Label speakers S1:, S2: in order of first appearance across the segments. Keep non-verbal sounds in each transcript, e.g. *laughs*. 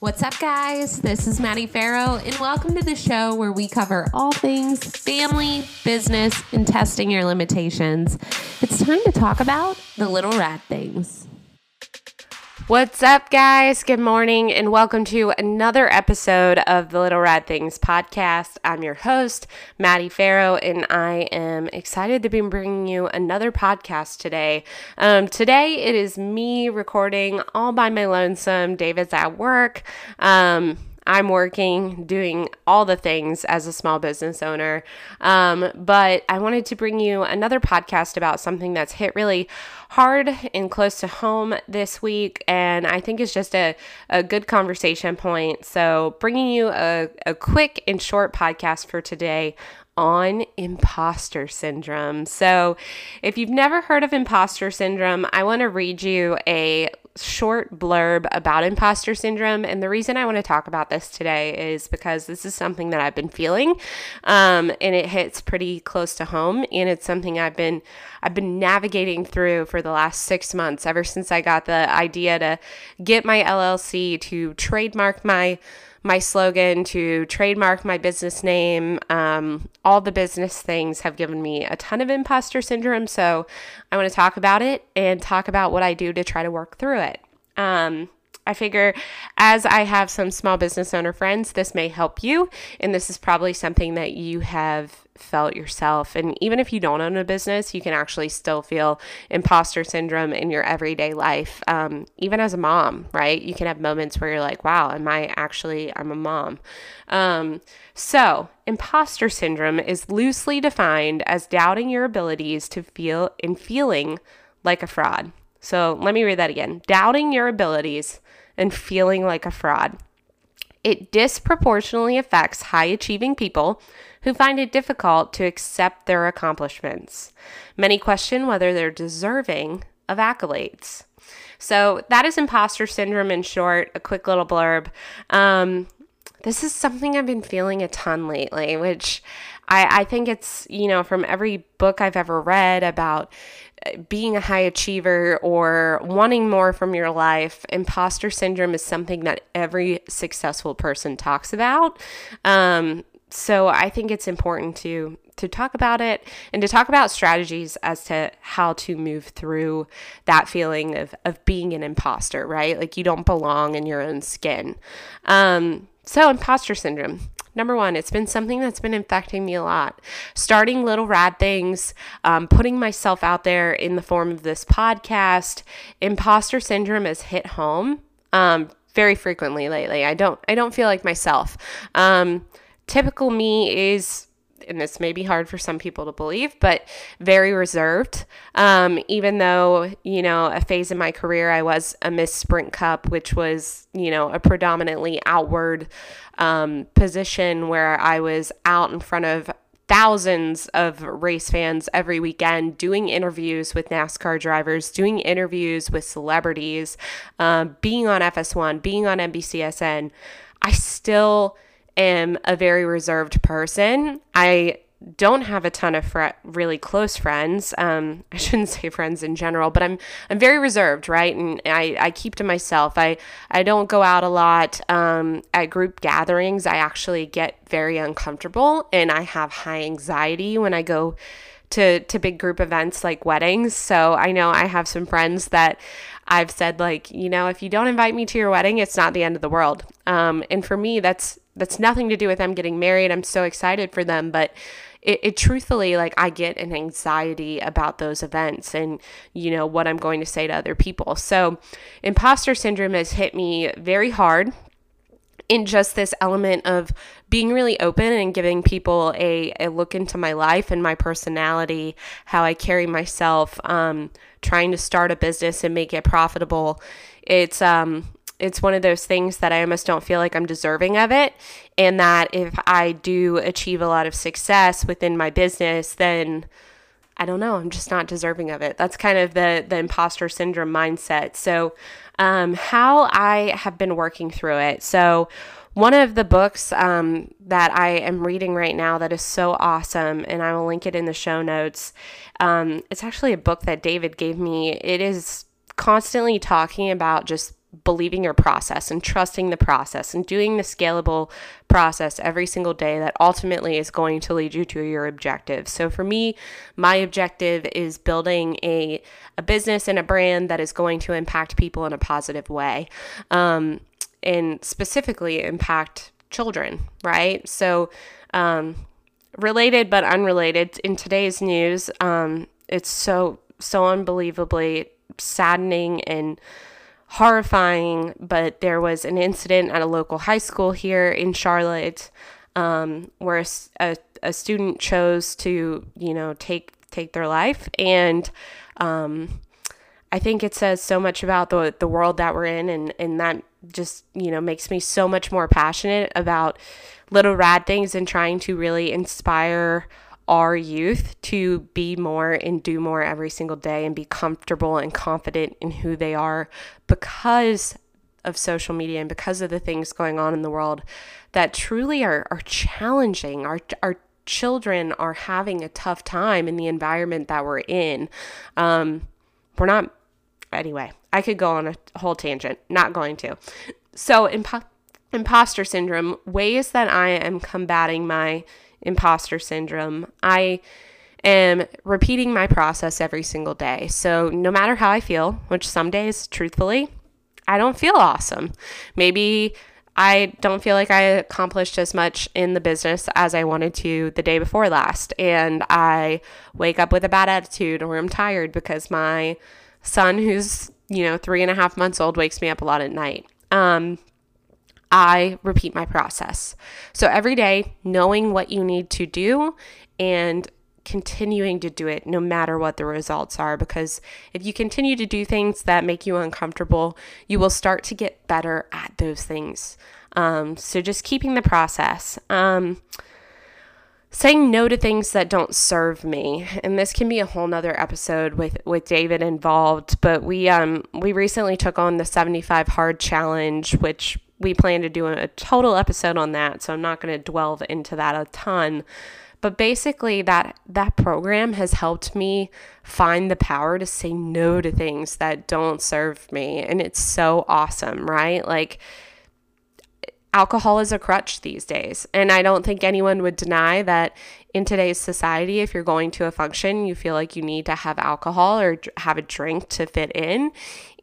S1: What's up, guys? This is Maddie Farrow, and welcome to the show where we cover all things family, business, and testing your limitations. It's time to talk about the little rad things. What's up, guys? Good morning, and welcome to another episode of the Little Rad Things podcast. I'm your host, Maddie Farrow, and I am excited to be bringing you another podcast today. Um, today, it is me recording all by my lonesome. David's at work. Um, I'm working, doing all the things as a small business owner. Um, but I wanted to bring you another podcast about something that's hit really hard and close to home this week. And I think it's just a, a good conversation point. So, bringing you a, a quick and short podcast for today on imposter syndrome. So, if you've never heard of imposter syndrome, I want to read you a short blurb about imposter syndrome. And the reason I want to talk about this today is because this is something that I've been feeling, um, and it hits pretty close to home. And it's something I've been I've been navigating through for the last six months, ever since I got the idea to get my LLC to trademark my my slogan to trademark my business name. Um, all the business things have given me a ton of imposter syndrome. So I want to talk about it and talk about what I do to try to work through it. Um, I figure as I have some small business owner friends, this may help you. And this is probably something that you have felt yourself. And even if you don't own a business, you can actually still feel imposter syndrome in your everyday life. Um, even as a mom, right? You can have moments where you're like, wow, am I actually, I'm a mom. Um, so, imposter syndrome is loosely defined as doubting your abilities to feel and feeling like a fraud. So, let me read that again doubting your abilities and feeling like a fraud. It disproportionately affects high achieving people who find it difficult to accept their accomplishments. Many question whether they're deserving of accolades. So, that is imposter syndrome in short, a quick little blurb. Um, this is something I've been feeling a ton lately, which I, I think it's, you know, from every book I've ever read about uh, being a high achiever or wanting more from your life, imposter syndrome is something that every successful person talks about. Um, so I think it's important to to talk about it and to talk about strategies as to how to move through that feeling of of being an imposter, right? Like you don't belong in your own skin. Um, so imposter syndrome. Number one, it's been something that's been infecting me a lot. Starting little rad things, um, putting myself out there in the form of this podcast. Imposter syndrome has hit home um, very frequently lately. I don't, I don't feel like myself. Um, typical me is and this may be hard for some people to believe, but very reserved. Um, even though, you know, a phase in my career, I was a Miss Sprint Cup, which was, you know, a predominantly outward um, position where I was out in front of thousands of race fans every weekend doing interviews with NASCAR drivers, doing interviews with celebrities, um, being on FS1, being on NBCSN. I still am a very reserved person. I don't have a ton of really close friends. Um, *laughs* I shouldn't say friends in general, but I'm I'm very reserved, right? And I, I keep to myself. I I don't go out a lot. Um, at group gatherings, I actually get very uncomfortable, and I have high anxiety when I go to to big group events like weddings. So I know I have some friends that I've said like, you know, if you don't invite me to your wedding, it's not the end of the world. Um, and for me, that's that's nothing to do with them getting married. I'm so excited for them, but it, it, truthfully like I get an anxiety about those events and you know what I'm going to say to other people. So imposter syndrome has hit me very hard in just this element of being really open and giving people a, a look into my life and my personality, how I carry myself, um, trying to start a business and make it profitable. It's um it's one of those things that I almost don't feel like I'm deserving of it. And that if I do achieve a lot of success within my business, then I don't know, I'm just not deserving of it. That's kind of the the imposter syndrome mindset. So, um, how I have been working through it. So, one of the books um, that I am reading right now that is so awesome, and I will link it in the show notes. Um, it's actually a book that David gave me. It is constantly talking about just
S2: believing your process and trusting the process and doing the scalable process every single day that ultimately is going to lead you to your objective. So for me, my objective is building a, a business and a brand that is going to impact people in a positive way. Um, and specifically impact children, right? So, um, related but unrelated in today's news, um, it's so, so unbelievably saddening and horrifying, but there was an incident at a local high school here in Charlotte um, where a, a, student chose to, you know, take take their life, and um, I think it says so much about the the world that we're in, and and that just you know makes me so much more passionate about little rad things and trying to really inspire our youth to be more and do more every single day and be comfortable and confident in who they are because of social media and because of the things going on in the world that truly are, are challenging. Our, our children are having a tough time in the environment that we're in. Um, we're not, anyway, I could go on a whole tangent, not going to. So, impo- imposter syndrome, ways that I am combating my imposter syndrome. I am repeating my process every single day. So, no matter how I feel, which some days, truthfully, I don't feel awesome. Maybe I don't feel like I accomplished as much in the business as I wanted to the day before last. And I wake up with a bad attitude or I'm tired because my son, who's, you know, three and a half months old, wakes me up a lot at night. Um, I repeat my process. So every day, knowing what you need to do and continuing to do it no matter what the results are. Because if you continue to do things that make you uncomfortable, you will start to get better at those things. Um, so just keeping the process. Um, saying no to things that don't serve me and this can be a whole nother episode with with david involved but we um we recently took on the 75 hard challenge which we plan to do a total episode on that, so I'm not going to delve into that a ton. But basically that that program has helped me find the power to say no to things that don't serve me and it's so awesome, right? Like alcohol is a crutch these days. And I don't think anyone would deny that in today's society, if you're going to a function, you feel like you need to have alcohol or have a drink to fit in.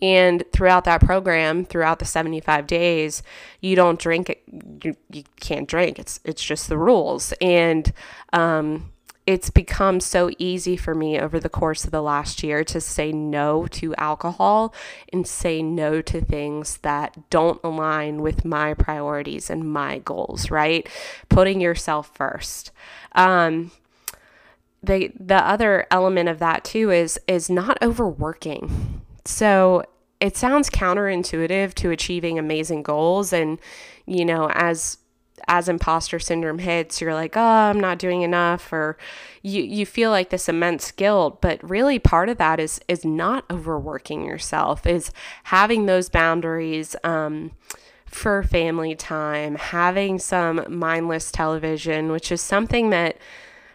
S2: And throughout that program, throughout the 75 days, you don't drink it. You, you can't drink. It's, it's just the rules. And, um, it's become so easy for me over the course of the last year to say no to alcohol and say no to things that don't align with my priorities and my goals, right? Putting yourself first. Um, the the other element of that too is is not overworking. So it sounds counterintuitive to achieving amazing goals and you know as as imposter syndrome hits, you're like, oh, I'm not doing enough, or you, you feel like this immense guilt. But really, part of that is is not overworking yourself, is having those boundaries. Um, for family time, having some mindless television, which is something that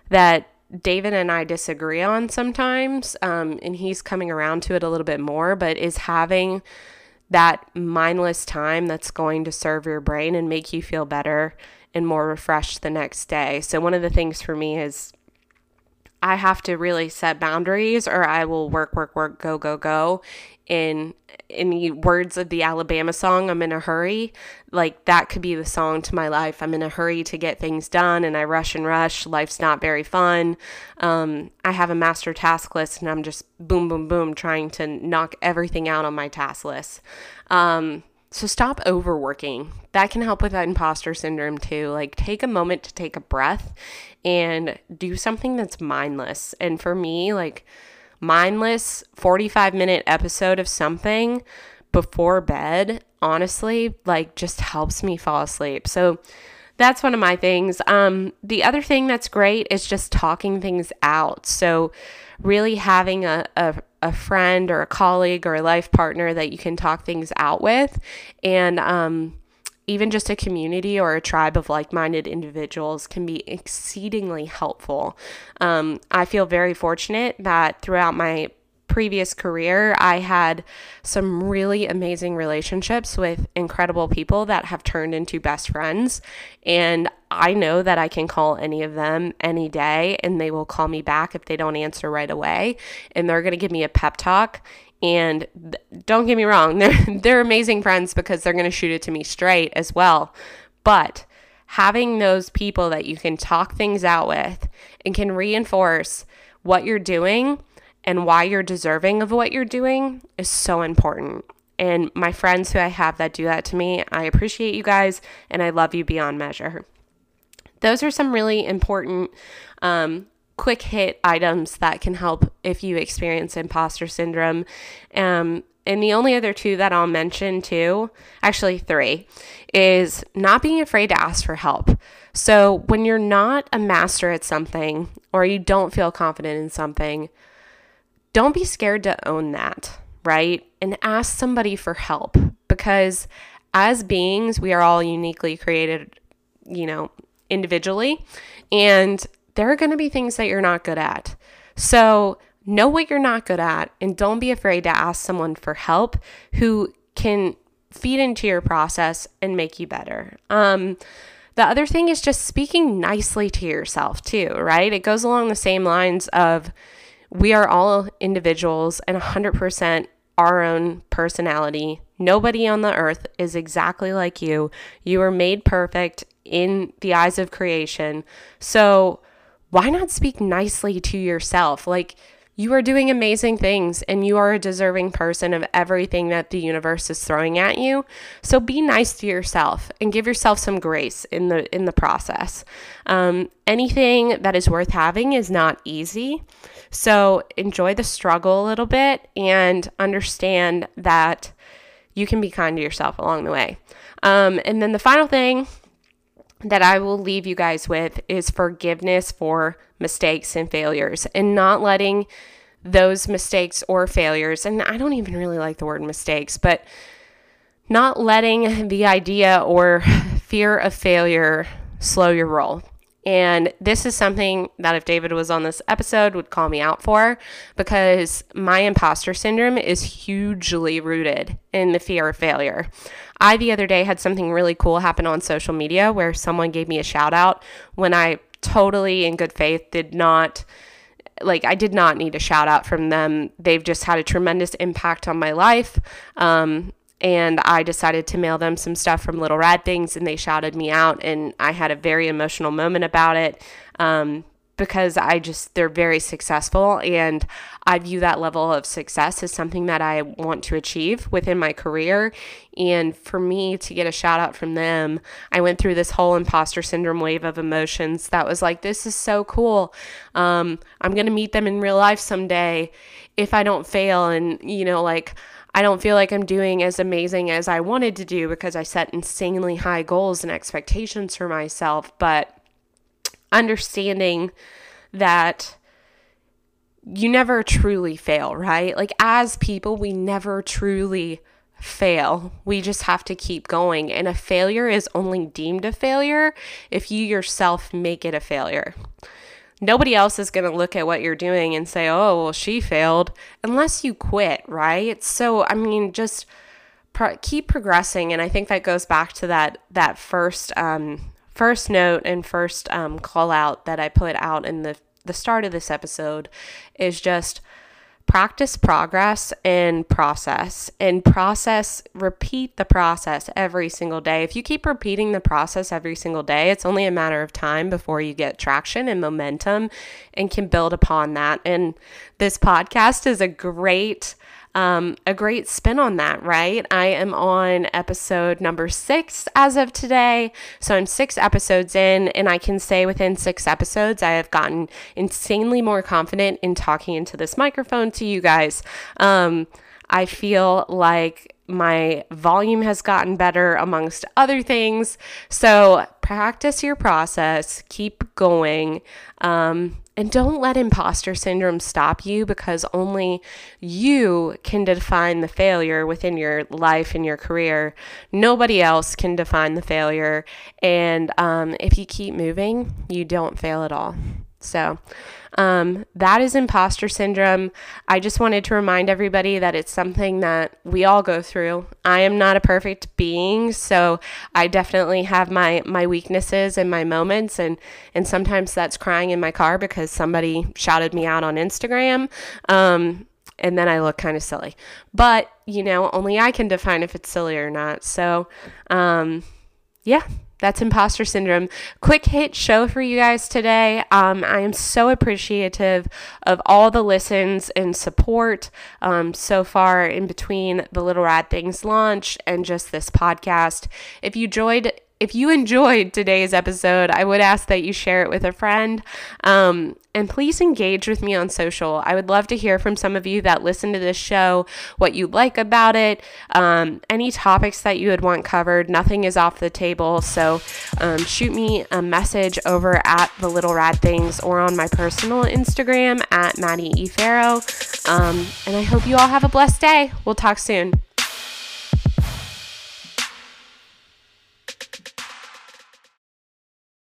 S2: that David and I disagree on sometimes, um, and he's coming around to it a little bit more, but is having that mindless time that's going to serve your brain and make you feel better and more refreshed the next day. So, one of the things for me is I have to really set boundaries or I will work, work, work, go, go, go in in the words of the Alabama song, I'm in a hurry. Like that could be the song to my life. I'm in a hurry to get things done and I rush and rush. Life's not very fun. Um, I have a master task list and I'm just boom, boom, boom, trying to knock everything out on my task list. Um, so stop overworking. That can help with that imposter syndrome too. Like take a moment to take a breath and do something that's mindless. And for me, like, mindless 45 minute episode of something before bed, honestly, like just helps me fall asleep. So that's one of my things. Um, the other thing that's great is just talking things out. So, really having a, a, a friend or a colleague or a life partner that you can talk things out with and um, even just a community or a tribe of like minded individuals can be exceedingly helpful. Um, I feel very fortunate that throughout my previous career, I had some really amazing relationships with incredible people that have turned into best friends. And I know that I can call any of them any day and they will call me back if they don't answer right away. And they're going to give me a pep talk. And th- don't get me wrong, *laughs* they're, they're amazing friends because they're going to shoot it to me straight as well. But having those people that you can talk things out with and can reinforce what you're doing and why you're deserving of what you're doing is so important. And my friends who I have that do that to me, I appreciate you guys and I love you beyond measure. Those are some really important um, quick hit items that can help if you experience imposter syndrome. Um, and the only other two that I'll mention too, actually three, is not being afraid to ask for help. So when you're not a master at something or you don't feel confident in something, don't be scared to own that, right? And ask somebody for help because as beings, we are all uniquely created, you know, individually. And there are going to be things that you're not good at. So know what you're not good at and don't be afraid to ask someone for help who can feed into your process and make you better. Um, the other thing is just speaking nicely to yourself, too, right? It goes along the same lines of we are all individuals and 100% our own personality. Nobody on the earth is exactly like you. You are made perfect in the eyes of creation. So, why not speak nicely to yourself? Like, you are doing amazing things and you are a deserving person of everything that the universe is throwing at you. So be nice to yourself and give yourself some grace in the in the process. Um, anything that is worth having is not easy. So enjoy the struggle a little bit and understand that you can be kind to yourself along the way. Um, and then the final thing that I will leave you guys with is forgiveness for mistakes and failures and not letting those mistakes or failures, and I don't even really like the word mistakes, but not letting the idea or *laughs* fear of failure slow your roll. And this is something that if David was on this episode would call me out for because my imposter syndrome is hugely rooted in the fear of failure. I the other day had something really cool happen on social media where someone gave me a shout out when I totally in good faith did not like I did not need a shout out from them. They've just had a tremendous impact on my life. Um, and I decided to mail them some stuff from Little Rad Things, and they shouted me out, and I had a very emotional moment about it. Um, because I just, they're very successful. And I view that level of success as something that I want to achieve within my career. And for me to get a shout out from them, I went through this whole imposter syndrome wave of emotions that was like, this is so cool. Um, I'm going to meet them in real life someday if I don't fail. And, you know, like, I don't feel like I'm doing as amazing as I wanted to do because I set insanely high goals and expectations for myself. But understanding that you never truly fail, right? Like, as people, we never truly fail. We just have to keep going. And a failure is only deemed a failure if you yourself make it a failure. Nobody else is going to look at what you're doing and say, oh, well, she failed, unless you quit, right? So, I mean, just pro- keep progressing. And I think that goes back to that, that first, um, first note and first um, call out that I put out in the, the start of this episode is just practice progress and process and process repeat the process every single day. If you keep repeating the process every single day it's only a matter of time before you get traction and momentum and can build upon that. And this podcast is a great um, a great spin on that, right? I am on episode number six as of today. So I'm six episodes in, and I can say within six episodes, I have gotten insanely more confident in talking into this microphone to you guys. Um, I feel like my volume has gotten better amongst other things. So practice your process, keep going. Um, and don't let imposter syndrome stop you because only you can define the failure within your life and your career. Nobody else can define the failure. And um, if you keep moving, you don't fail at all. So, um, that is imposter syndrome. I just wanted to remind everybody that it's something that we all go through. I am not a perfect being, so I definitely have my my weaknesses and my moments, and and sometimes that's crying in my car because somebody shouted me out on Instagram. Um, and then I look kind of silly. But, you know, only I can define if it's silly or not. So, um, yeah, that's imposter syndrome. Quick hit show for you guys today. Um, I am so appreciative of all the listens and support um, so far in between the Little Rad Things launch and just this podcast. If you enjoyed if you enjoyed today's episode, I would ask that you share it with a friend. Um, and please engage with me on social. I would love to hear from some of you that listen to this show, what you like about it, um, any topics that you would want covered. Nothing is off the table. So um, shoot me a message over at the Little Rad Things or on my personal Instagram at Maddie E. Farrow. Um, and I hope you all have a blessed day. We'll talk soon.